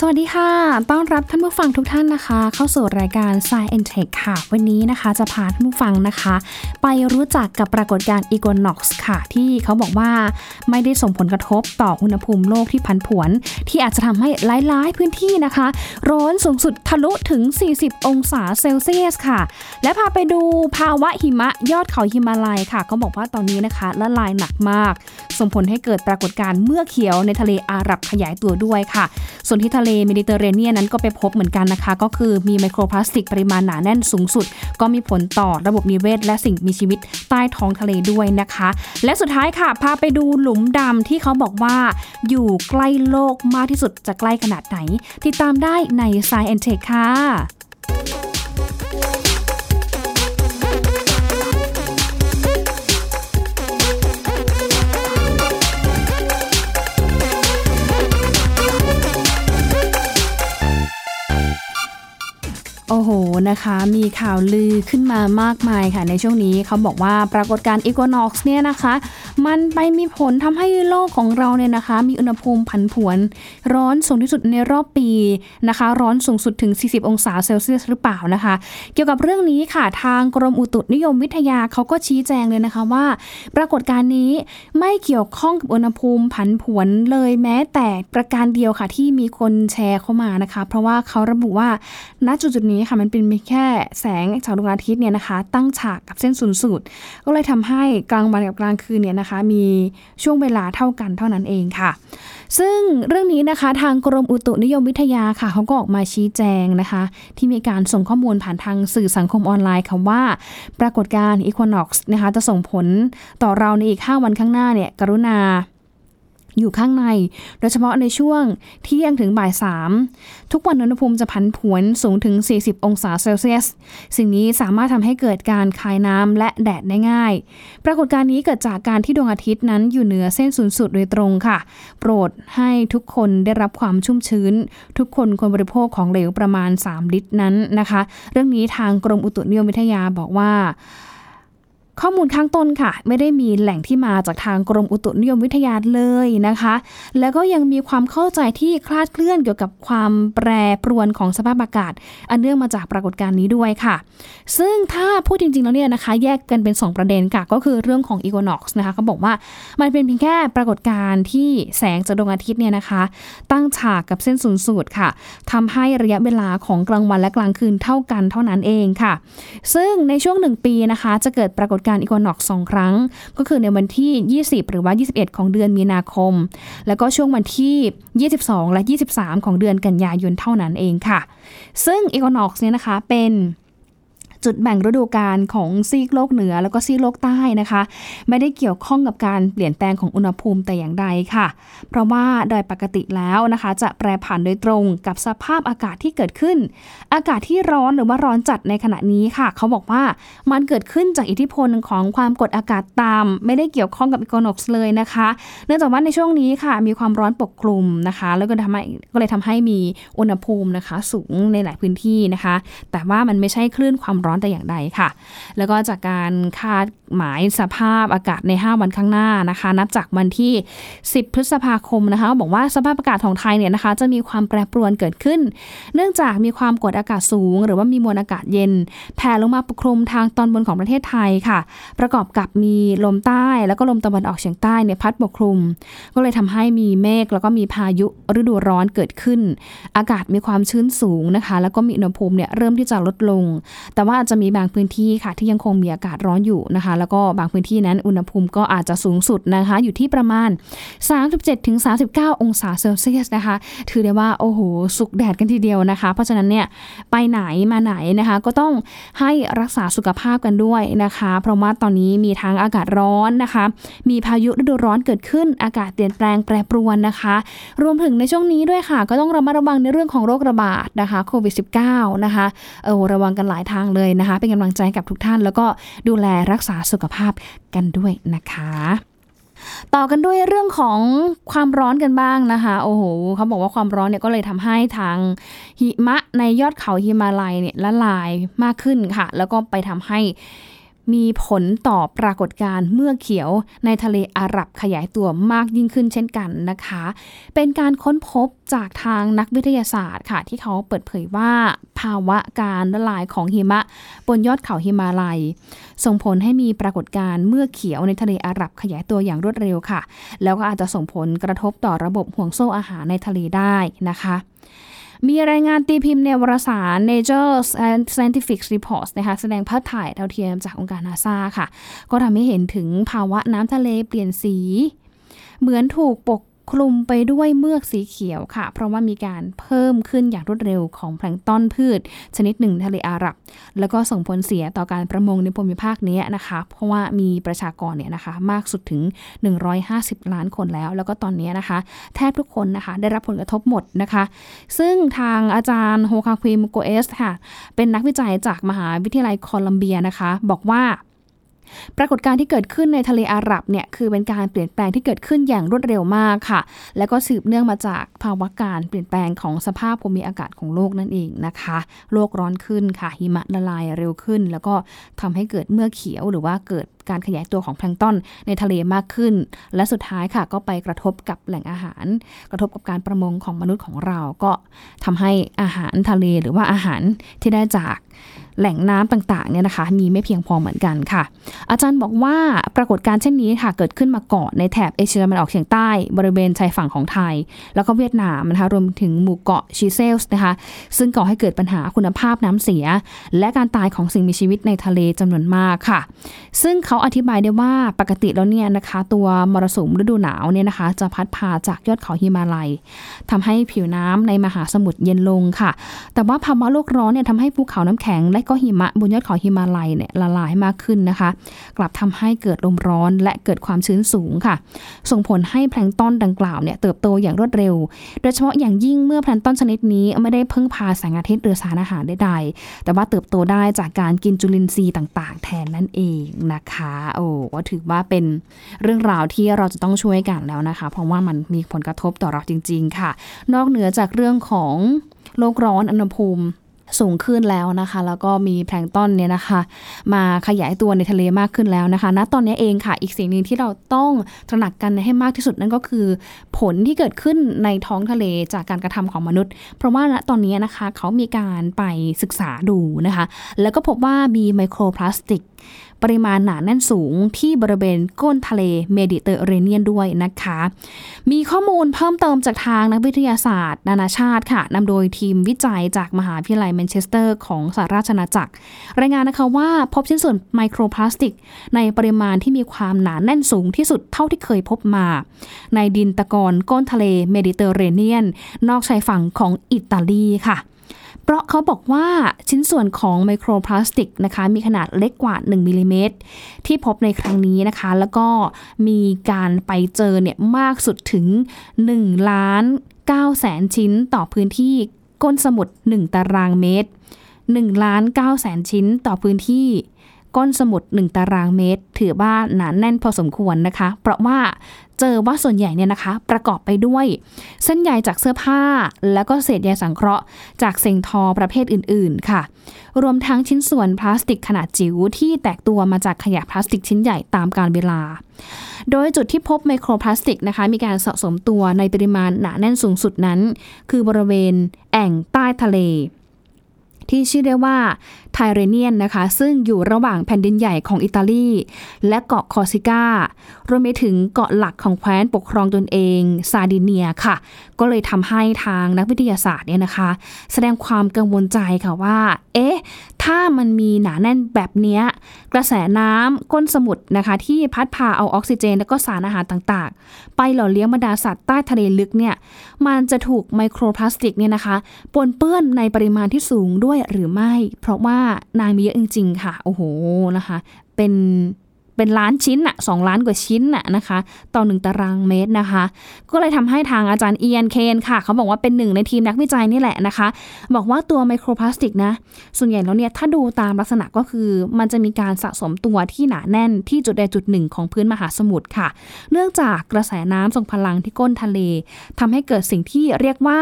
สวัสดีค่ะ ต้อนรับท่านผู้ฟังทุกท่านนะคะ เข้าสู่รายการ Science and Tech ค่ะ วันนี้นะคะจะพาท่านผู้ฟังนะคะ ไปรู้จักกับปรากฏการณ์ Equinox ค่ะ ที่เขาบอกว่าไม่ได้ส่งผลกระทบต่ออุณหภูมิโลกที่ผันผวน ที่อาจจะทำให้หลายๆ พื้นที่นะคะ ร้อนสูงสุดทะลุถึง 40 องศาเซลเซียสค่ะ และพาไปดูภาวะหิมะยอดเขาหิมาลัยค่ะ เขาบอกว่าตอนนี้นะคะละลายหนักมาก ส่งผลให้เกิดปรากฏการณ์เมื่อเขียวในทะเลอาหรับขยายตัวด้วยค่ะ ส่วนที่ทะเลเมดิเตอร์เรเนียนนั้นก็ไปพบเหมือนกันนะคะ ก็คือมีไมโครพลาสติกปริมาณหนาแน่นสูงสุด ก็มีผลต่อระบบนิเวศ และสิ่งมีชีวิตใต้ท้องทะเลด้วยนะคะ และสุดท้ายค่ะ พาไปดูหลุมดำที่เขาบอกว่า อยู่ใกล้โลกมากที่สุดจะใกล้ขนาดไหน ติดตามได้ใน Science and Tech ค่ะ นะคะมีข่าวลือขึ้นมามากมายค่ะในช่วงนี้เขาบอกว่าปรากฏการณ์อีโกนอกซ์เนี่ยนะคะ มันไปมีผลทำให้โลกของเราเนี่ยนะคะ มีอุณหภูมิผันผวน ร้อนสูงที่สุดในรอบปีนะคะ ร้อนสูงสุดถึง 40 องศาเซลเซียสหรือเปล่านะคะ เกี่ยวกับเรื่องนี้ค่ะทางกรมอุตุนิยมวิทยาเขาก็ชี้แจงเลยนะคะว่า ปรากฏการณ์นี้ไม่เกี่ยวข้องกับอุณหภูมิผันผวนเลยแม้แต่ประการเดียวค่ะที่มีคนแชร์เข้ามานะคะ เพราะว่าเขาระบุว่าณจุดจุดนี้ค่ะมันเป็นแค่แสงจากดวงอาทิตย์เนี่ยนะคะ ตั้งฉากกับเส้นศูนย์สูตรก็เลยทำให้กลางวันกับกลางคืนเนี่ยนะคะมีช่วงเวลาเท่ากันเท่านั้นเองค่ะ ซึ่งเรื่องนี้นะคะทางกรมอุตุนิยมวิทยาค่ะเขาก็ออกมาชี้แจงนะคะ ที่มีการส่งข้อมูลผ่านทางสื่อสังคมออนไลน์ค่ะว่า ปรากฏการณ์อีควอนอกซ์นะคะจะส่งผลต่อเราในอีก 5 วันข้างหน้าเนี่ยกรุณา อยู่ข้างใน โดยเฉพาะในช่วงเที่ยงถึงบ่ายสามทุกวันอุณหภูมิจะผันผวนสูงถึง 40 องศาเซลเซียส สิ่งนี้สามารถทำให้เกิดการคายน้ำและแดดได้ง่าย ปรากฏการณ์นี้เกิดจากการที่ดวงอาทิตย์นั้นอยู่เหนือเส้นศูนย์สูตรโดยตรงค่ะ โปรดให้ทุกคนได้รับความชุ่มชื้น ทุกคนควรบริโภคของเหลวประมาณ 3 ลิตรนั้นนะคะ เรื่องนี้ทางกรมอุตุนิยมวิทยาบอกว่า ข้อมูลข้างต้นค่ะ ไม่ได้มีแหล่งที่มาจากทางกรมอุตุนิยมวิทยาเลยนะคะ แล้วก็ยังมีความเข้าใจที่คลาดเคลื่อนเกี่ยวกับความแปรปรวนของสภาพอากาศ อันเนื่องมาจากปรากฏการณ์นี้ด้วยค่ะ ซึ่งถ้าพูดจริงๆแล้วเนี่ยนะคะ แยกกันเป็น 2 ประเด็นค่ะ ก็คือเรื่องของ Equinox นะคะเขาบอกว่ามันเป็นเพียงแค่ปรากฏการณ์ที่แสงจากดวงอาทิตย์เนี่ยนะคะ ตั้งฉากกับเส้นศูนย์สูตรค่ะทำให้ระยะเวลาของกลางวันและกลางคืนเท่ากันเท่านั้นเองค่ะ ซึ่งในช่วงหนึ่งปีนะคะ จะเกิดปรากฏการอีกวอนอกสองครั้ง ก็คือในวันที่ 20 หรือว่า 21 ของเดือนมีนาคม แล้วก็ช่วงวันที่ 22 และ 23 ของเดือนกันยายนเท่านั้นเองค่ะ ซึ่งอีกวอนอกเนี่ยนะคะเป็น จุดแบ่งฤดูกาลของซีกโลกเหนือแล้วก็ซีกโลกใต้นะคะ ไม่ได้เกี่ยวข้องกับการเปลี่ยนแปลงของอุณหภูมิแต่อย่างใดค่ะ เพราะว่าโดยปกติแล้วนะคะ จะแปรผันโดยตรงกับสภาพอากาศที่เกิดขึ้น อากาศที่ร้อนหรือว่าร้อนจัดในขณะนี้ค่ะ เขาบอกว่ามันเกิดขึ้นจากอิทธิพลของความกดอากาศต่ำไม่ได้เกี่ยวข้องกับอีโกนอกเลยนะคะ เนื่องจากว่าในช่วงนี้ค่ะ มีความร้อนปกคลุมนะคะ แล้วก็ทำให้ก็เลยทำให้มีอุณหภูมินะคะ สูงในหลายพื้นที่นะคะ แต่ว่ามันไม่ใช่คลื่นความร้อนแต่อย่างใดค่ะ แล้วก็จากการคาดหมายสภาพอากาศใน 5 วันข้างหน้านะคะ นับจากวันที่ 10 พฤษภาคมนะคะ บอกว่าสภาพอากาศของไทยเนี่ยนะคะ จะมีความแปรปรวนเกิดขึ้น เนื่องจากมีความกดอากาศสูง หรือว่ามีมวลอากาศเย็นแผ่ลงมาปกคลุมทางตอนบนของประเทศไทยค่ะ ประกอบกับมีลมใต้แล้วก็ลมตะวันออกเฉียงใต้เนี่ยพัดปกคลุม ก็เลยทำให้มีเมฆแล้วก็มีพายุฤดูร้อนเกิดขึ้น อากาศมีความชื้นสูงนะคะ แล้วก็มีอุณหภูมิเนี่ยเริ่มที่จะลดลง แต่ว่าาจจะมีบางพื้นที่ค่ะ ที่ยังคงมีอากาศร้อนอยู่นะคะ แล้วก็บางพื้นที่นั้นอุณหภูมิก็อาจจะสูงสุดนะคะ อยู่ที่ประมาณ 37-39 องศาเซลเซียสนะคะ ถือได้ว่า โอ้โห สุกแดดกันทีเดียวนะคะ เพราะฉะนั้นเนี่ยไปไหนมาไหนนะคะ ก็ต้องให้รักษาสุขภาพกันด้วยนะคะ เพราะว่าตอนนี้มีทั้งอากาศร้อนนะคะ มีพายุฤดูร้อนเกิดขึ้น อากาศเปลี่ยนแปลงแปรปรวนนะคะ รวมถึงในช่วงนี้ด้วยค่ะ ก็ต้องระมัดระวังในเรื่องของโรคระบาดนะคะโควิด -19 นะคะ เออระวังกันหลายทางเลยนะคะ เป็นกำลังใจกับทุกท่าน แล้วก็ดูแลรักษาสุขภาพกันด้วยนะคะต่อกันด้วยเรื่องของความร้อนกันบ้างนะคะ โอ้โหเขาบอกว่าความร้อนเนี่ยก็เลยทำให้ทางหิมะในยอดเขาฮิมาลัยเนี่ยละลายมากขึ้นค่ะ แล้วก็ไปทำให้ มีผลต่อปรากฏการณ์เมื่อเขียวในทะเลอาหรับขยายตัวมากยิ่งขึ้นเช่นกันนะคะ เป็นการค้นพบจากทางนักวิทยาศาสตร์ค่ะ ที่เขาเปิดเผยว่าภาวะการละลายของหิมะ บนยอดเขาหิมาลัย ส่งผลให้มีปรากฏการณ์เมื่อเขียวในทะเลอาหรับขยายตัวอย่างรวดเร็วค่ะ แล้วก็อาจจะส่งผลกระทบต่อระบบห่วงโซ่อาหารในทะเลได้นะคะ มีรายงานตีพิมพ์ในวารสาร Nature Scientific Reports นะคะแสดงภาพถ่ายดาวเทียมจากองค์การนาซาค่ะ ก็ทำให้เห็นถึงภาวะน้ำทะเลเปลี่ยนสี เหมือนถูกปก คลุมไปด้วยเมือกสีเขียวค่ะ เพราะว่ามีการเพิ่มขึ้นอย่างรวดเร็วของแพลงต้อนพืช ชนิดหนึ่งทะเลอาหรับ แล้วก็ส่งผลเสียต่อการประมงในภูมิภาคนี้นะคะ เพราะว่ามีประชากรเนี่ยนะคะมากสุดถึง 150 ล้านคนแล้ว แล้วก็ตอนนี้นะคะ แทบทุกคนนะคะได้รับผลกระทบหมดนะคะ ซึ่งทางอาจารย์โฮคาควิมโกเอสค่ะ เป็นนักวิจัยจากมหาวิทยาลัยโคลัมเบียนะคะ บอกว่า ปรากฏการณ์ที่เกิดขึ้นในทะเลอาหรับเนี่ยคือเป็นการเปลี่ยนแปลงที่เกิดขึ้นอย่างรวดเร็วมากค่ะ แล้วก็สืบเนื่องมาจากภาวะการเปลี่ยนแปลงของสภาพภูมิอากาศของโลกนั่นเองนะคะ โลกร้อนขึ้นค่ะหิมะละลายเร็วขึ้น แล้วก็ทำให้เกิดเมื่อเขียวหรือว่าเกิด การขยายตัวของแพลงต้นในทะเลมากขึ้น และสุดท้ายค่ะก็ไปกระทบกับแหล่งอาหาร กระทบกับการประมงของมนุษย์ของเราก็ทำให้อาหารทะเลหรือว่าอาหารที่ได้จากแหล่งน้ำต่างๆเนี่ยนะคะ มีไม่เพียงพอเหมือนกันค่ะ อาจารย์บอกว่าปรากฏการณ์เช่นนี้ค่ะ เกิดขึ้นมาก่อนในแถบเอเชียตะวันออกเฉียงใต้บริเวณชายฝั่งของไทย แล้วก็เวียดนามนะคะรวมถึงหมู่เกาะชีเซลส์นะคะ ซึ่งก่อให้เกิดปัญหาคุณภาพน้ำเสีย และการตายของสิ่งมีชีวิตในทะเลจำนวนมากค่ะ ซึ่งเขาอธิบายได้ว่าปกติแล้วเนี่ยนะคะ ตัวมรสุมฤดูหนาวเนี่ยนะคะ จะพัดพาจากยอดเขาฮิมาลัยทำให้ผิวน้ำในมหาสมุทรเย็นลงค่ะ แต่ว่าภาวะโลกร้อนเนี่ยทำให้ภูเขาน้ำแข็ง และก็หิมะบนยอดเขาฮิมาลัยเนี่ยละลายมากขึ้นนะคะ กลับทำให้เกิดลมร้อนและเกิดความชื้นสูงค่ะ ส่งผลให้แพลงต้อนดังกล่าวเนี่ยเติบโตอย่างรวดเร็ว โดยเฉพาะอย่างยิ่งเมื่อแพลงต้อนชนิดนี้ไม่ได้พึ่งพาแสงอาทิตย์หรือสารอาหารใดๆแต่ว่าเติบโตได้จากการกินจุลินทรีย์ต่าง ๆ แทนนั่นเองนะคะโอ้ก็ถือว่าเป็นเรื่องราวที่เราจะต้องช่วยกันแล้วนะคะ เพราะว่ามันมีผลกระทบต่อเราจริง ๆ ค่ะ นอกเหนือจากเรื่องของโลกร้อนอุณหภูมิสูงขึ้นแล้วนะคะ แล้วก็มีแพลงต้นเนี่ยนะคะ มาขยายตัวในทะเลมากขึ้นแล้วนะคะณตอนนี้เองค่ะ อีกสิ่งหนึ่งที่เราต้องตระหนักกันให้มากที่สุดนั่นก็คือ ผลที่เกิดขึ้นในท้องทะเลจากการกระทำของมนุษย์ เพราะว่าณตอนนี้นะคะเขามีการไปศึกษาดูนะคะ แล้วก็พบว่ามีไมโครพลาสติก ปริมาณหนาแน่นสูงที่บริเวณก้นทะเลเมดิเตอร์เรเนียนด้วยนะคะ มีข้อมูลเพิ่มเติมจากทางนักวิทยาศาสตร์ นานาชาติค่ะนำโดยทีมวิจัยจากมหาวิทยาลัยแมนเชสเตอร์ของสหราชอาณาจักร รายงานนะคะว่าพบชิ้นส่วนไมโครพลาสติก ในปริมาณที่มีความหนาแน่นสูงที่สุดเท่าที่เคยพบมา ในดินตะกอนก้นทะเลเมดิเตอร์เรเนียน นอกชายฝั่งของอิตาลีค่ะ เพราะเขาบอกว่าชิ้นส่วนของไมโครพลาสติกนะคะ มีขนาดเล็กกว่า 1มิลิเมตรที่พบในครั้งนี้นะคะ แล้วก็มีการไปเจอเนี่ยมากสุดถึง1ล้าน9แสนชิ้นต่อพื้นที่ก้นสมุทร1ตารางเมตร1ล้าน9แสนชิ้นต่อพื้นที่ ก้นสมุทร1ตารางเมตร ถือว่าหนานแน่นพอสมควรนะคะ เพราะว่าเจอว่าส่วนใหญ่เนี่ยนะคะ ประกอบไปด้วย เส้นใยจากเสื้อผ้า แล้วก็เศษใยสังเคราะห์ จากเซงทอประเภทอื่นๆค่ะ รวมทั้งชิ้นส่วนพลาสติกขนาดจิ๋วที่แตกตัวมาจากขยะพลาสติกชิ้นใหญ่ตามกาลเวลา โดยจุดที่พบไมโครพลาสติกนะคะ มีการสะสมตัวในปริมาณหนาแน่นสูงสุดนั้น คือบริเวณแอ่งใต้ทะเล ที่ชื่อได้ว่าไทเรเนียนนะคะ ซึ่งอยู่ระหว่างแผ่นดินใหญ่ของอิตาลี และเกาะคอซิการวมไปถึงเกาะหลักของแคว้นปกครองตนเองซาดิเนียค่ะ ก็เลยทำให้ทางนักวิทยาศาสตร์เนี่ยนะคะ แสดงความกังวลใจค่ะว่า เอ๊ะ ถ้ามันมีหนาแน่นแบบนี้กระแสน้ำก้นสมุทรนะคะ ที่พัดพาเอาออกซิเจน และก็สารอาหารต่างๆ ไปหล่อเลี้ยงบรรดาสัตว์ใต้ทะเลลึกเนี่ยมันจะถูกไมโครพลาสติกเนี่ยนะคะปนเปื้อนในปริมาณที่สูงด้วยหรือไม่ เพราะว่านางมีเยอะจริง ๆ ค่ะ โอ้โหนะคะ เป็นเป็นล้านชิ้นอะสองล้านกว่าชิ้นอะนะคะ ต่อหนึ่งตารางเมตรนะคะ ก็เลยทำให้ทางอาจารย์เอียนเคนค่ะ เขาบอกว่าเป็นหนึ่งในทีมนักวิจัยนี่แหละนะคะ บอกว่าตัวไมโครพลาสติกนะ ส่วนใหญ่แล้วเนี่ย ถ้าดูตามลักษณะก็คือ มันจะมีการสะสมตัวที่หนาแน่นที่จุดใดจุดหนึ่งของพื้นมหาสมุทรค่ะ เนื่องจากกระแสน้ำทรงพลังที่ก้นทะเลทำให้เกิดสิ่งที่เรียกว่า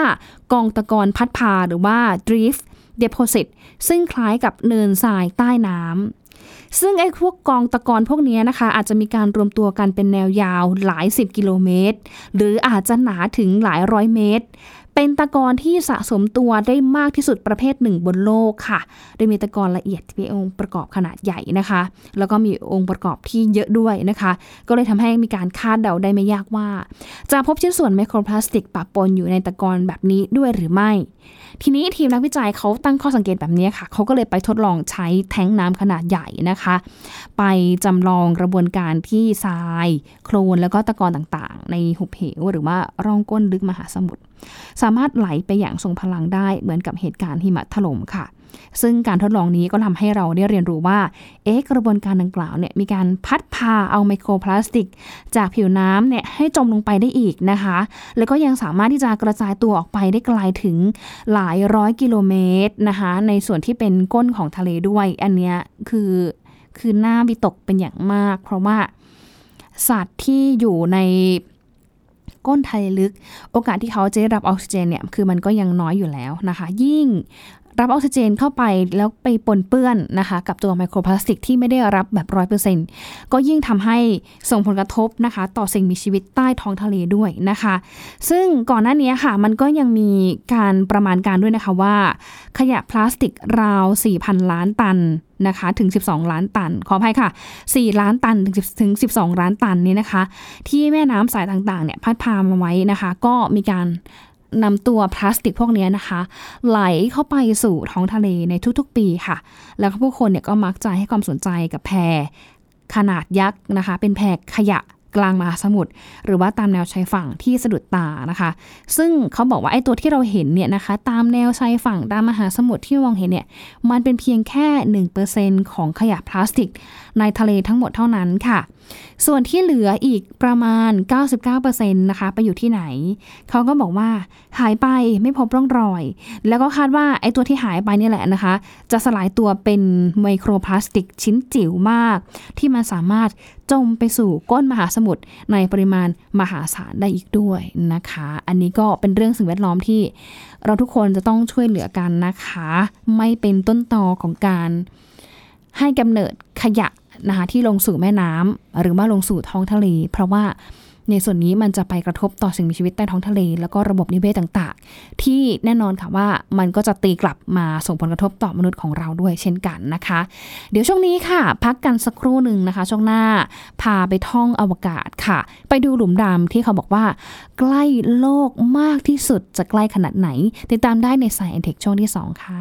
กองตะกอนพัดพาหรือว่า drift deposit ซึ่งคล้ายกับเนินทรายใต้น้ำซึ่งไอ้พวกกองตะกอนพวกนี้นะคะ อาจจะมีการรวมตัวกันเป็นแนวยาวหลาย 10 กิโลเมตร หรืออาจจะหนาถึงหลายร้อยเมตร เป็นตะกอนที่สะสมตัวได้มากที่สุดประเภทหนึ่งบนโลกค่ะ โดยมีตะกอนละเอียดที่เป็นองค์ประกอบขนาดใหญ่นะคะ แล้วก็มีองค์ประกอบที่เยอะด้วยนะคะ ก็เลยทำให้มีการคาดเดาได้ไม่ยากว่า จะพบชิ้นส่วนไมโครพลาสติกปะปนอยู่ในตะกอนแบบนี้ด้วยหรือไม่ ทีนี้ทีมนักวิจัยเขาตั้งข้อสังเกตแบบนี้ค่ะเขาก็เลยไปทดลองใช้แท้งน้ำขนาดใหญ่นะคะ ไปจำลองกระบวนการที่ทราย โคลนแล้วก็ตะกอนต่างๆ ในหุบเหวหรือว่าร่องก้นลึกมหาสมุทรสามารถไหลไปอย่างทรงพลังได้เหมือนกับเหตุการณ์หิมะถล่มค่ะ ซึ่งการทดลองนี้ก็ทำให้เราได้เรียนรู้ว่า เอ๊ะกระบวนการดังกล่าวเนี่ยมีการพัดพาเอาไมโครพลาสติก จากผิวน้ำเนี่ยให้จมลงไปได้อีกนะคะ แล้วก็ยังสามารถที่จะกระจายตัวออกไปได้ไกลถึงหลายร้อยกิโลเมตรนะคะ ในส่วนที่เป็นก้นของทะเลด้วย อันเนี้ยคือคือหน้าวิตกเป็นอย่างมาก เพราะว่าสัตว์ที่อยู่ในก้นทะเลลึก โอกาสที่เขาจะได้รับออกซิเจนเนี่ยคือมันก็ยังน้อยอยู่แล้วนะคะ ยิ่ง รับออกซิเจนเข้าไปแล้วไปปนเปื้อนนะคะกับตัวไมโครพลาสติกที่ไม่ได้รับแบบร้อยเปอร์เซ็นก็ยิ่งทำให้ส่งผลกระทบนะคะ ต่อสิ่งมีชีวิตใต้ท้องทะเลด้วยนะคะ ซึ่งก่อนหน้านี้ค่ะ มันก็ยังมีการประมาณการด้วยนะคะว่า ขยะพลาสติกราว 4,000 ล้านตันนะคะถึง 12 ล้านตัน ขออภัยค่ะ 4 ล้านตันถึง10ถึง 12 ล้านตันนี้นะคะ ที่แม่น้ำสายต่างๆเนี่ยพัดพามาไว้นะคะ ก็มีการ นำตัวพลาสติกพวกนี้นะคะ ไหลเข้าไปสู่ท้องทะเลในทุกๆ ปีค่ะ แล้วก็ผู้คนเนี่ยก็มักจะให้ความสนใจกับแพขนาดยักษ์นะคะ เป็นแพขยะกลางมหาสมุทรหรือว่าตามแนวชายฝั่งที่สะดุดตานะคะ ซึ่งเขาบอกว่าไอ้ตัวที่เราเห็นเนี่ยนะคะ ตามแนวชายฝั่งตามมหาสมุทรที่มองเห็นเนี่ยมันเป็นเพียงแค่ 1%ของขยะพลาสติก ในทะเลทั้งหมดเท่านั้นค่ะ ส่วนที่เหลืออีกประมาณ 99%นะคะไปอยู่ที่ไหน เขาก็บอกว่าหายไปไม่พบร่องรอย แล้วก็คาดว่าไอ้ตัวที่หายไปนี่แหละนะคะ จะสลายตัวเป็นไมโครพลาสติกชิ้นจิ๋วมาก ที่มันสามารถจมไปสู่ก้นมหาสมุทรในปริมาณมหาศาลได้อีกด้วยนะคะ อันนี้ก็เป็นเรื่องสิ่งแวดล้อมที่ เราทุกคนจะต้องช่วยเหลือกันนะคะ ไม่เป็นต้นตอของการให้กำเนิดขยะ นะคะที่ลงสู่แม่น้ำหรือว่าลงสู่ท้องทะเล เพราะว่าในส่วนนี้มันจะไปกระทบต่อสิ่งมีชีวิตใต้ท้องทะเล แล้วก็ระบบนิเวศต่างๆ ที่แน่นอนค่ะว่ามันก็จะตีกลับมาส่งผลกระทบต่อมนุษย์ของเราด้วยเช่นกันนะคะ เดี๋ยวช่วงนี้ค่ะ พักกันสักครู่หนึ่งนะคะ ช่วงหน้าพาไปท่องอวกาศค่ะ ไปดูหลุมดำที่เขาบอกว่า ใกล้โลกมากที่สุดจะใกล้ขนาดไหน ติดตามได้ในสายเอ็นเทคช่วงที่สองค่ะ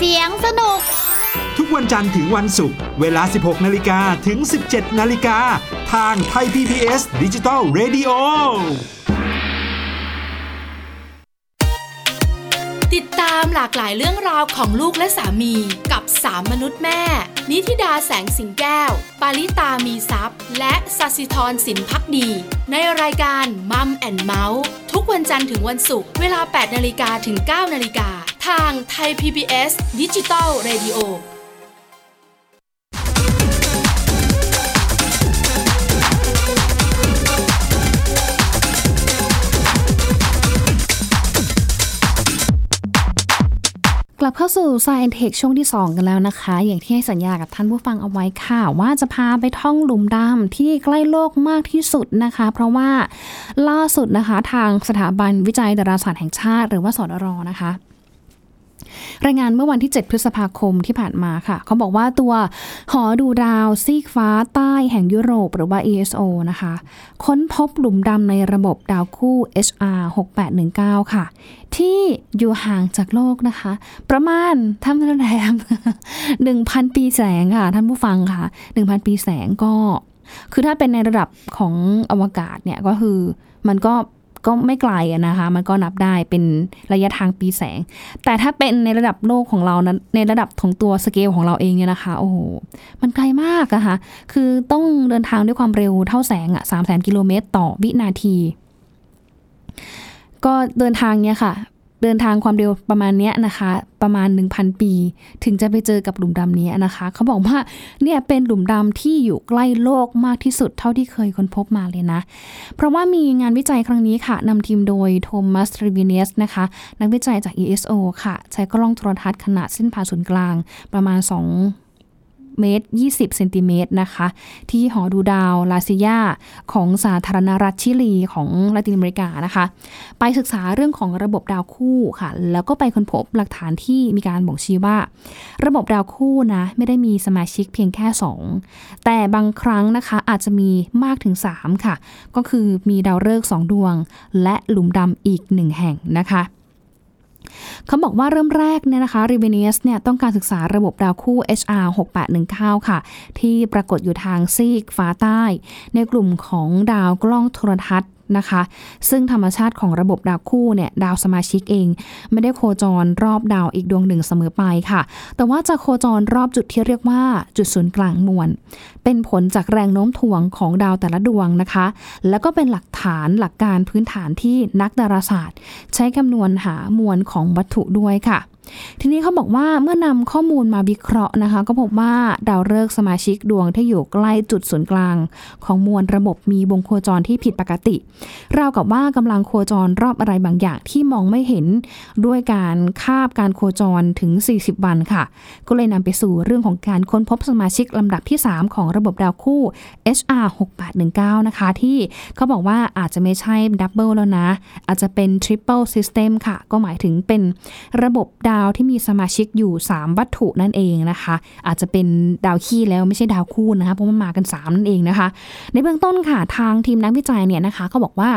เสียงสนุก ทุกวันจันทร์ถึงวันศุกร์เวลา 16 นาฬิกาถึง 17 นาฬิกา ทางไทย PBS ดิจิตอล Radio ติดตามหลากหลายเรื่องราวของลูกและสามีกับสามมนุษย์แม่ นิธิดาแสงสิงแก้ว ปาริตามีซัพ์และสัสิธรสินพักดี ในรายการ Mom and Mouth ทุกวันจันทร์ถึงวันศุกร์เวลา 8 นาฬิกาถึง 9 นาฬิกา ทางไทย PBS ดิจิตอล Radio กลับเข้าสู่ Science Tech ช่วงที่ 2 กันแล้วนะคะ อย่างที่ให้สัญญากับท่านผู้ฟังเอาไว้ค่ะ ว่าจะพาไปท่องหลุมดำที่ใกล้โลกมากที่สุดนะคะ เพราะว่าล่าสุดนะคะ ทางสถาบันวิจัยดาราศาสตร์แห่งชาติ หรือว่าสดรนะคะ รายงานเมื่อวันที่ 7 พฤษภาคมที่ผ่านมาค่ะ เขาบอกว่าตัวหอดูดาวซีกฟ้าใต้แห่งยุโรปหรือว่า ESO นะคะ ค้นพบหลุมดำในระบบดาวคู่ HR 6819 ค่ะ ที่อยู่ห่างจากโลกนะคะ ประมาณทำแรม 1,000 ปีแสงค่ะ ท่านผู้ฟังค่ะ 1,000 ปีแสงก็ คือถ้าเป็นในระดับของอวกาศเนี่ยก็คือมันก็ ก็ไม่ไกลนะคะ มันก็นับได้เป็นระยะทางปีแสง แต่ถ้าเป็นในระดับโลกของเรานะในระดับของตัวสเกลของเราเองเนี่ยนะคะ โอ้โห มันไกลมากอะคะะคือต้องเดินทางด้วยความเร็วเท่าแสงอะสามแสนกิโลเมตรต่อวินาที ก็เดินทางเนี่ยค่ะ เดินทางความเร็วประมาณนี้นะคะ ประมาณ 1,000 ปี ถึงจะไปเจอกับหลุมดำนี้นะคะ เขาบอกว่าเนี่ยเป็นหลุมดำที่อยู่ใกล้โลกมากที่สุดเท่าที่เคยค้นพบมาเลยนะ เพราะว่ามีงานวิจัยครั้งนี้ค่ะนำทีมโดยโทมัสริวิเนสนะคะ นักวิจัยจาก ESO ค่ะ ใช้กล้องโทรทัศน์ขนาดเส้นผ่าศูนย์กลางประมาณ 2 เมตร 20 เซนติเมตรนะคะ ที่หอดูดาวลาซิยาของสาธารณรัฐชิลีของลาตินอเมริกานะคะ ไปศึกษาเรื่องของระบบดาวคู่ค่ะ แล้วก็ไปค้นพบหลักฐานที่มีการบ่งชี้ว่า ระบบดาวคู่นะ ไม่ได้มีสมาชิกเพียงแค่ 2 แต่บางครั้งนะคะอาจจะมีมากถึง 3 ค่ะ ก็คือมีดาวฤกษ์2ดวง และหลุมดำอีก 1 แห่งนะคะ เขาบอกว่าเริ่มแรกเนี่ยนะคะริเวเนียสเนี่ยต้องการศึกษาระบบดาวคู่ HR 6819 ค่ะ ที่ปรากฏอยู่ทางซีกฟ้าใต้ ในกลุ่มของดาวกล้องโทรทัศน์ นะคะ ซึ่งธรรมชาติของระบบดาวคู่เนี่ยดาวสมาชิกเอง ไม่ได้โคจรรอบดาวอีกดวงหนึ่งเสมอไปค่ะ แต่ว่าจะโคจรรอบจุดที่เรียกว่าจุดศูนย์กลางมวล เป็นผลจากแรงโน้มถ่วงของดาวแต่ละดวงนะคะ แล้วก็เป็นหลักฐานหลักการพื้นฐานที่นักดาราศาสตร์ ใช้คำนวณหามวลของวัตถุด้วยค่ะ ทีนี้เขาบอกว่าเมื่อนำข้อมูลมาวิเคราะห์นะคะ ก็พบว่าดาวฤกษ์สมาชิกดวงที่อยู่ใกล้จุดศูนย์กลาง ของมวลระบบมีวงโคจรที่ผิดปกติราวกับว่ากำลังโคจรรอบอะไรบางอย่างที่มองไม่เห็นด้วยการคาบการโคจรถึง 40 วันค่ะ ก็เลยนำไปสู่เรื่องของการค้นพบสมาชิกลำดับที่ 3 ของระบบดาวคู่ HR 6819 นะคะ ที่เขาบอกว่าอาจจะไม่ใช่ double แล้วนะ อาจจะเป็น triple system ค่ะ ก็หมายถึงเป็นระบบดาวที่มีสมาชิกอยู่ 3 วัตถุนั่นเองนะคะ อาจจะเป็นดาวคี่แล้วไม่ใช่ดาวคู่นะคะเพราะมันมากัน 3 นั่นเองนะคะ ในเบื้องต้นค่ะทางทีมนักวิจัยเนี่ยนะคะเขาบอกว่า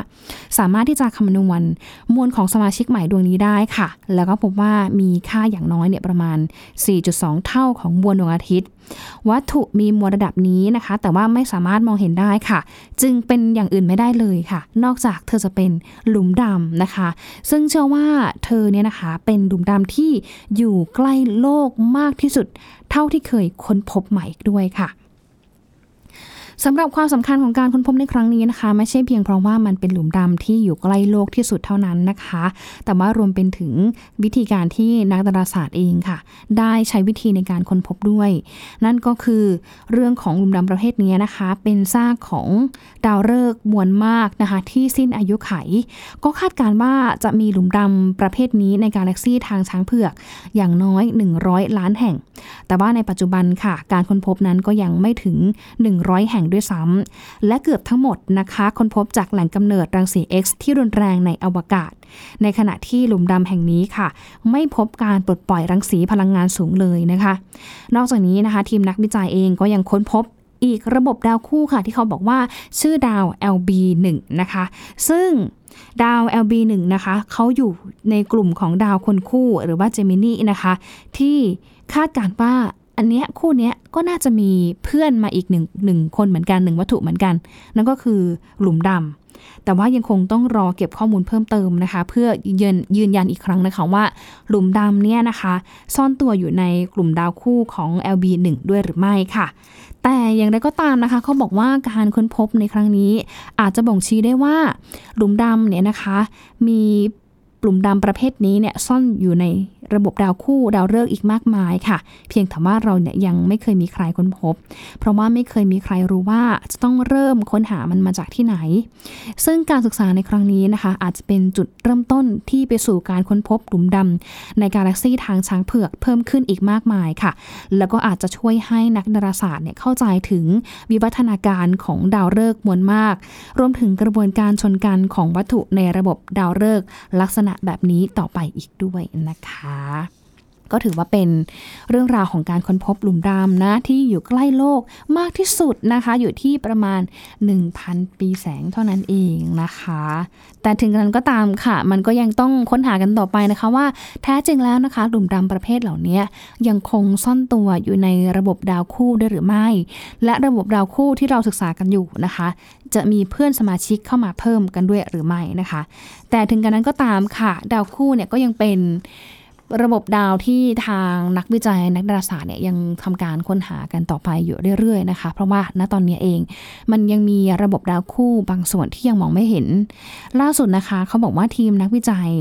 สามารถที่จะคำนวณมวลของสมาชิกใหม่ดวงนี้ได้ค่ะ แล้วก็พบว่ามีค่าอย่างน้อยเนี่ยประมาณ 4.2 เท่าของมวลดวงอาทิตย์ วัตถุมีมวลระดับนี้นะคะ แต่ว่าไม่สามารถมองเห็นได้ค่ะ จึงเป็นอย่างอื่นไม่ได้เลยค่ะ นอกจากเธอจะเป็นหลุมดำนะคะ ซึ่งเชื่อว่าเธอเนี่ยนะคะเป็นหลุมดำที่อยู่ใกล้โลกมากที่สุด เท่าที่เคยค้นพบใหม่ด้วยค่ะ สำหรับความสำคัญของการค้นพบในครั้งนี้นะคะ ไม่ใช่เพียงเพราะว่ามันเป็นหลุมดำที่อยู่ใกล้โลกที่สุดเท่านั้นนะคะ แต่ว่ารวมเป็นถึงวิธีการที่นักดาราศาสตร์เองค่ะ ได้ใช้วิธีในการค้นพบด้วย นั่นก็คือเรื่องของหลุมดำประเภทนี้นะคะ เป็นซากของดาวฤกษ์มวลมากนะคะที่สิ้นอายุไข ก็คาดการว่าจะมีหลุมดำประเภทนี้ในกาแล็กซีทางช้างเผือกอย่างน้อย 100 ล้านแห่ง แต่ว่าในปัจจุบันค่ะ การค้นพบนั้นก็ยังไม่ถึง 100 แห่งด้วยซ้ำและเกือบทั้งหมดนะคะค้นพบจากแหล่งกำเนิดรังสี X ที่รุนแรงในอวกาศ ในขณะที่หลุมดำแห่งนี้ค่ะ ไม่พบการปลดปล่อยรังสีพลังงานสูงเลยนะคะ นอกจากนี้นะคะทีมนักวิจัยเองก็ยังค้นพบอีกระบบดาวคู่ค่ะที่เขาบอกว่าชื่อดาว LB1 นะคะ ซึ่งดาว LB1 นะคะเขาอยู่ในกลุ่มของดาวคนคู่หรือว่าเจมินีนะคะ ที่คาดการว่า อันเนี้ยคู่เนี้ยก็น่าจะมีเพื่อนมาอีกหนึ่งหนึ่งคนเหมือนกันหนึ่งวัตถุเหมือนกัน นั่นก็คือหลุมดำแต่ว่ายังคงต้องรอเก็บข้อมูลเพิ่มเติมนะคะ เพื่อยืนยืนยันอีกครั้งนะคะว่า หลุมดำเนี่ยนะคะ ซ่อนตัวอยู่ในกลุ่มดาวคู่ของ LB1 ด้วยหรือไม่ค่ะ แต่อย่างไรก็ตามนะคะเขาบอกว่าการค้นพบในครั้งนี้ อาจจะบ่งชี้ได้ว่า หลุมดำเนี่ยนะคะ มี หลุมดำประเภทนี้เนี่ยซ่อนอยู่ในระบบดาวคู่ดาวฤกษ์อีกมากมายค่ะ เพียงแต่ว่าเราเนี่ยยังไม่เคยมีใครค้นพบ เพราะว่าไม่เคยมีใครรู้ว่าจะต้องเริ่มค้นหามันมาจากที่ไหน ซึ่งการศึกษาในครั้งนี้นะคะ อาจจะเป็นจุดเริ่มต้นที่ไปสู่การค้นพบหลุมดำในกาแล็กซีทางช้างเผือกเพิ่มขึ้นอีกมากมายค่ะ แล้วก็อาจจะช่วยให้นักดาราศาสตร์เนี่ยเข้าใจถึงวิวัฒนาการของดาวฤกษ์มวลมาก รวมถึงกระบวนการชนกันของวัตถุในระบบดาวฤกษ์ลักษณะแบบนี้ต่อไปอีกด้วยนะคะ ก็ถือว่าเป็นเรื่องราวของการค้นพบหลุมดำนะที่อยู่ใกล้โลกมากที่สุดนะคะ อยู่ที่ประมาณ 1,000 ปีแสงเท่านั้นเองนะคะ แต่ถึงกระนั้นก็ตามค่ะ มันก็ยังต้องค้นหากันต่อไปนะคะว่าแท้จริงแล้วนะคะ หลุมดำประเภทเหล่านี้ยังคงซ่อนตัวอยู่ในระบบดาวคู่ได้หรือไม่ และระบบดาวคู่ที่เราศึกษากันอยู่นะคะ จะมีเพื่อนสมาชิกเข้ามาเพิ่มกันด้วยหรือไม่นะคะ แต่ถึงกระนั้นก็ตามค่ะ ดาวคู่เนี่ยก็ยังเป็น ระบบดาวที่ทางนักวิจัยนักดาราศาสตร์เนี่ยยังทำการค้นหากันต่อไปอยู่เรื่อยๆนะคะ เพราะว่าณตอนนี้เองมันยังมีระบบดาวคู่บางส่วนที่ยังมองไม่เห็น ล่าสุดนะคะเขาบอกว่าทีมนักวิจัย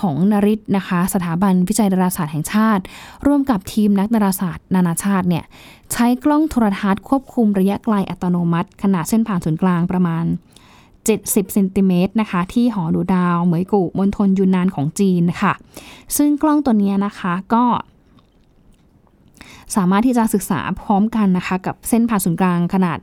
ของนริตนะคะ สถาบันวิจัยดาราศาสตร์แห่งชาติ ร่วมกับทีมนักดาราศาสตร์ นานาชาติเนี่ยใช้กล้องโทรทัศน์ควบคุมระยะไกลอัตโนมัติ ขนาดเส้นผ่านศูนย์กลางประมาณ 70เซนติเมตรนะคะ ที่หอดูดาว เหมยกูมณฑลยูนนานของจีนค่ะ ซึ่งกล้องตัวนี้นะคะก็สามารถที่จะศึกษาพร้อมกันนะคะ กับเส้นผ่าศูนย์กลางขนาด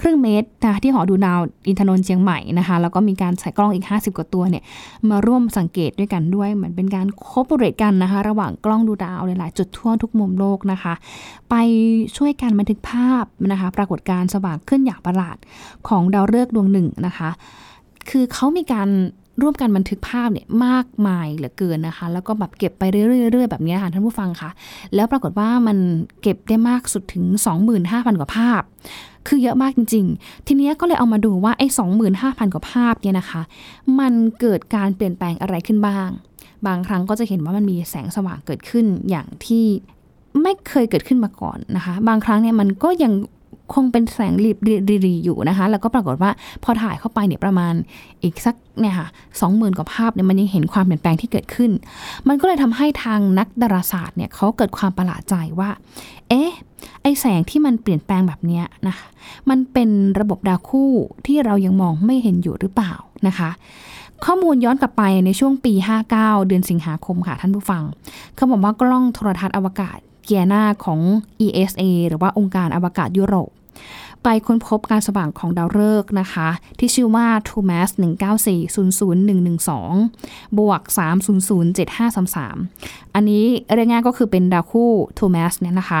ครึ่งเมตรนะที่หอดูดาวอินทนนท์เชียงใหม่นะคะ แล้วก็มีการใส่กล้องอีก 50 กว่าตัวเนี่ยมาร่วมสังเกตด้วยกันด้วย เหมือนเป็นการโคบเรตกันนะคะ ระหว่างกล้องดูดาวหลายๆจุดทั่วทุกมุมโลกนะคะ ไปช่วยกันบันทึกภาพนะคะ ปรากฏการสว่างขึ้นอย่างประหลาดของดาวฤกษ์ดวงหนึ่งนะคะ คือเขามีการร่วมกันบันทึกภาพเนี่ยมากมายเหลือเกินนะคะ แล้วก็แบบเก็บไปเรื่อยๆแบบนี้ค่ะท่านผู้ฟังคะแล้วปรากฏว่ามันเก็บได้มากสุดถึง 25,000 กว่าภาพ คือเยอะมากจริง ๆ ทีนี้ก็เลยเอามาดูว่าไอ้25,000กว่าภาพเนี่ยนะคะ มันเกิดการเปลี่ยนแปลงอะไรขึ้นบ้าง บางครั้งก็จะเห็นว่ามันมีแสงสว่างเกิดขึ้นอย่างที่ไม่เคยเกิดขึ้นมาก่อนนะคะ บางครั้งเนี่ยมันก็ยัง คงเป็นแสงรีบรีอยู่นะคะ แล้วก็ปรากฏว่าพอถ่ายเข้าไปเนี่ยประมาณอีกสักเนี่ยค่ะสองหมื่นกว่าภาพเนี่ยมันยังเห็นความเปลี่ยนแปลงที่เกิดขึ้น มันก็เลยทำให้ทางนักดาราศาสตร์เนี่ยเขาเกิดความประหลาดใจว่า เอ๊ะไอแสงที่มันเปลี่ยนแปลงแบบเนี้ยนะคะมันเป็นระบบดาวคู่ที่เรายังมองไม่เห็นอยู่หรือเปล่านะคะ ข้อมูลย้อนกลับไปในช่วงปี 59 เดือนสิงหาคมค่ะท่านผู้ฟัง เขาบอกว่ากล้องโทรทัศน์อวกาศ เกียนาของ ESA หรือว่าองค์การอวกาศยุโรป ไปค้นพบการสว่างของดาวฤกษ์นะคะ ที่ชื่อว่า TOMAS 1940012บวก 3007533 อันนี้เรียกง่ายก็คือเป็นดาวคู่ TOMAS เนี่ยนะคะ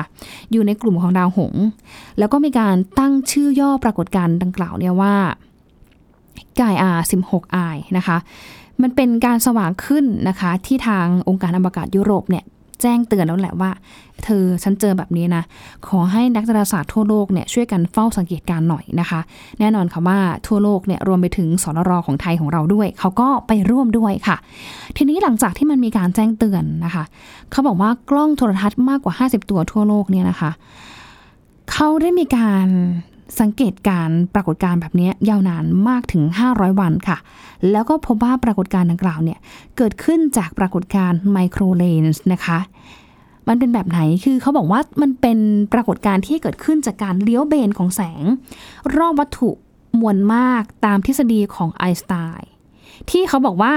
อยู่ในกลุ่มของดาวหงส์แล้วก็มีการตั้งชื่อย่อปรากฏการณ์ดังกล่าวเนี่ยว่ากาย R 16 I นะคะ มันเป็นการสว่างขึ้นนะคะ ที่ทางองค์การอวกาศยุโรปเนี่ย แจ้งเตือนแล้วแหละว่า เธอฉันเจอแบบนี้นะ ขอให้นักดาราศาสตร์ทั่วโลกเนี่ยช่วยกันเฝ้าสังเกตการหน่อยนะคะ แน่นอนค่ะว่าทั่วโลกเนี่ยรวมไปถึงสนรของไทยของเราด้วย เขาก็ไปร่วมด้วยค่ะ ทีนี้หลังจากที่มันมีการแจ้งเตือนนะคะ เขาบอกว่ากล้องโทรทัศน์มากกว่า 50 ตัวทั่วโลกเนี่ยนะคะ เขาได้มีการ สังเกตการปรากฏการณ์แบบนี้ยาวนานมากถึง 500 วันค่ะ แล้วก็พบว่าปรากฏการณ์ดังกล่าวเนี่ย เกิดขึ้นจากปรากฏการณ์ไมโครเลนส์นะคะ มันเป็นแบบไหนคือเขาบอกว่ามันเป็นปรากฏการณ์ที่เกิดขึ้นจากการเลี้ยวเบนของแสง รอบวัตถุมวลมากตามทฤษฎีของไอน์สไตน์ที่เขาบอกว่า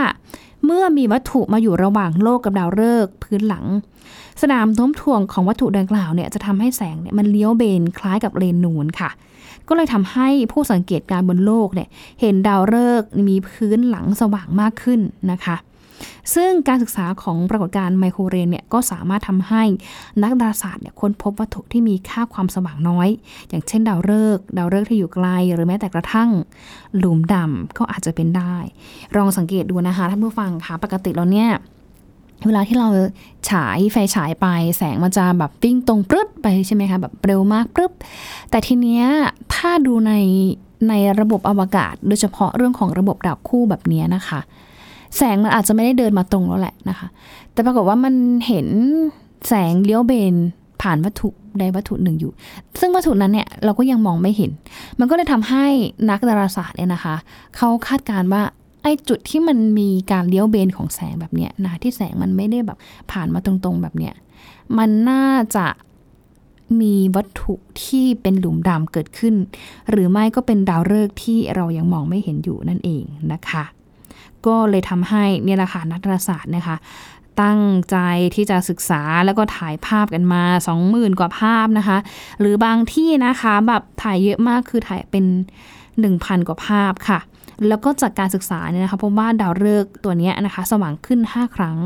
เมื่อมีวัตถุมาอยู่ระหว่างโลกกับดาวฤกษ์พื้นหลัง สนามโน้มถ่วงของวัตถุดังกล่าวเนี่ยจะทำให้แสงเนี่ยมันเลี้ยวเบนคล้ายกับเลนนูนค่ะ ก็เลยทำให้ผู้สังเกตการบนโลกเนี่ยเห็นดาวฤกษ์มีพื้นหลังสว่างมากขึ้นนะคะ ซึ่งการศึกษาของปรากฏการณ์ไมโครเรนเนี่ยก็สามารถทำให้นักดาราศาสตร์เนี่ยค้นพบวัตถุที่มีค่าความสว่างน้อย อย่างเช่นดาวฤกษ์ดาวฤกษ์ที่อยู่ไกลหรือแม้แต่กระทั่งหลุมดำก็อาจจะเป็นได้ลองสังเกตดูนะคะท่านผู้ฟังคะปกติแล้วเนี่ย เวลาที่เราฉายไฟฉายไปแสงมันจะแบบวิ่งตรงปรึ๊ดไปใช่ไหมคะแบบเร็วมากปรึ๊บแต่ทีเนี้ยถ้าดูในในระบบอวกาศ โดยเฉพาะเรื่องของระบบดาวคู่แบบนี้นะคะ แสงมันอาจจะไม่ได้เดินมาตรงแล้วแหละนะคะ แต่ปรากฏว่ามันเห็นแสงเลี้ยวเบนผ่านวัตถุใดวัตถุหนึ่งอยู่ ซึ่งวัตถุนั้นเนี่ยเราก็ยังมองไม่เห็น มันก็เลยทำให้นักดาราศาสตร์เนี่ยนะคะ เขาคาดการณ์ว่า ไอจุดที่มันมีการเลี้ยวเบนของแสงแบบเนี้ยนะที่แสงมันไม่ได้แบบผ่านมาตรงๆแบบเนี้ยมันน่าจะมีวัตถุที่เป็นหลุมดำเกิดขึ้น หรือไม่ก็เป็นดาวฤกษ์ที่เรายังมองไม่เห็นอยู่นั่นเองนะคะ ก็เลยทำให้เนี่ยแหละค่ะนักดาราศาสตร์นะคะ ตั้งใจที่จะศึกษาแล้วก็ถ่ายภาพกันมา 20,000 กว่าภาพนะคะ หรือบางที่นะคะแบบถ่ายเยอะมากคือถ่ายเป็น 1,000 กว่าภาพค่ะ แล้วก็จากการศึกษาเนี่ยนะคะพบว่าดาวฤกษ์ตัวนี้นะคะ สว่างขึ้น 5 ครั้ง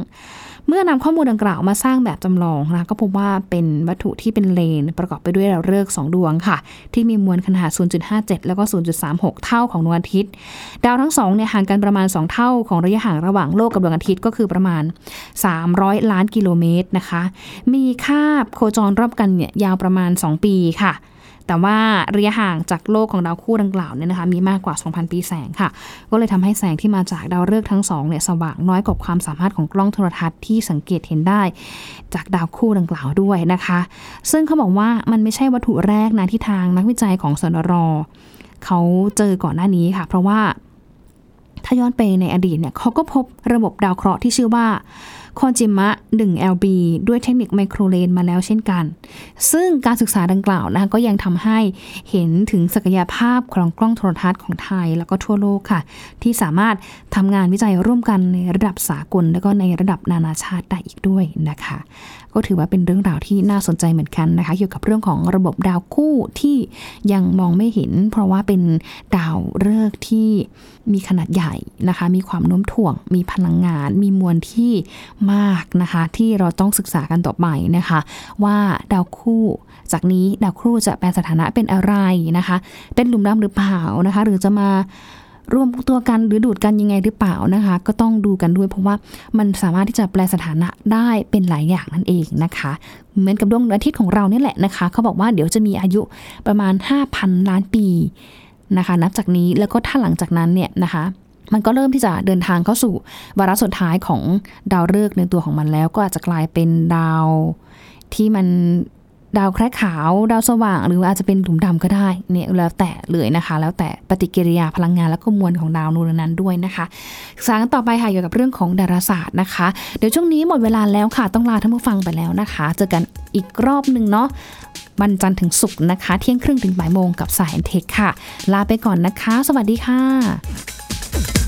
เมื่อนำข้อมูลดังกล่าวมาสร้างแบบจำลองนะคะก็พบว่าเป็นวัตถุที่เป็นเลน ประกอบไปด้วยดาวฤกษ์2ดวงค่ะ ที่มีมวลขนาด 0.57 แล้วก็ 0.36 เท่าของดวงอาทิตย์ ดาวทั้งสองเนี่ยห่างกันประมาณ 2 เท่าของระยะห่างระหว่างโลกกับดวงอาทิตย์ก็คือประมาณ 300 ล้านกิโลเมตรนะคะ มีคาบโคจรรอบกันเนี่ยยาวประมาณ 2 ปีค่ะ แต่ว่าระยะห่างจากโลกของดาวคู่ดังกล่าวเนี่ยนะคะมีมากกว่า 2,000 ปีแสงค่ะ ก็เลยทำให้แสงที่มาจากดาวฤกษ์ทั้งสองเนี่ยสว่างน้อยกว่าความสามารถของกล้องโทรทัศน์ที่สังเกตเห็นได้ จากดาวคู่ดังกล่าวด้วยนะคะ ซึ่งเขาบอกว่ามันไม่ใช่วัตถุแรกนะที่ทางนักวิจัยของสนรเขาเจอก่อนหน้านี้ค่ะ เพราะว่าถ้าย้อนไปในอดีตเนี่ยเขาก็พบระบบดาวเคราะห์ที่ชื่อว่า คอนจิมะ 1LB ด้วยเทคนิคไมโครเลนมาแล้วเช่นกัน ซึ่งการศึกษาดังกล่าวนะคะก็ยังทำให้เห็นถึงศักยภาพของกล้องโทรทัศน์ของไทย แล้วก็ทั่วโลกค่ะ ที่สามารถทำงานวิจัยร่วมกันในระดับสากล แล้วก็ในระดับนานาชาติได้อีกด้วยนะคะ ก็ถือว่าเป็นเรื่องราวที่น่าสนใจเหมือนกันนะคะ เกี่ยวกับเรื่องของระบบดาวคู่ที่ยังมองไม่เห็น เพราะว่าเป็นดาวฤกษ์ที่มีขนาดใหญ่นะคะ มีความโน้มถ่วง มีพลังงาน มีมวลที่มากนะคะ ที่เราต้องศึกษากันต่อไปนะคะ ว่าดาวคู่ จากนี้ดาวคู่จะแปลสถานะเป็นอะไรนะคะ เป็นหลุมดำหรือเปล่านะคะ หรือจะมารวมตัวกันหรือดูดกันยังไงหรือเปล่านะคะ ก็ต้องดูกันด้วยเพราะว่ามันสามารถที่จะแปลสถานะได้เป็นหลายอย่างนั่นเองนะคะ เหมือนกับดวงอาทิตย์ของเราเนี่ยแหละนะคะเขาบอกว่าเดี๋ยวจะมีอายุประมาณ 5,000 ล้านปีนะคะ นับจากนี้แล้วก็ถ้าหลังจากนั้นเนี่ยนะคะ มันก็เริ่มที่จะเดินทางเข้าสู่วาระสุดท้ายของดาวฤกษ์ในตัวของมันแล้ว ก็อาจจะกลายเป็นดาวที่มันดาวแคระขาว ดาวสว่าง หรืออาจจะเป็นหลุมดำก็ได้เนี่ยแล้วแต่เลยนะคะ แล้วแต่ปฏิกิริยาพลังงานและก็มวลของดาวนูนนั้นด้วยนะคะสารต่อไปค่ะเกี่ยวกับเรื่องของดาราศาสตร์นะคะ เดี๋ยวช่วงนี้หมดเวลาแล้วค่ะ ต้องลาท่านผู้ฟังไปแล้วนะคะ เจอกันอีกรอบหนึ่งเนาะวันจันทร์ถึงศุกร์นะคะ เที่ยงครึ่งถึงบ่ายโมงกับสายเทคค่ะ ลาไปก่อนนะคะ สวัสดีค่ะ Thank you.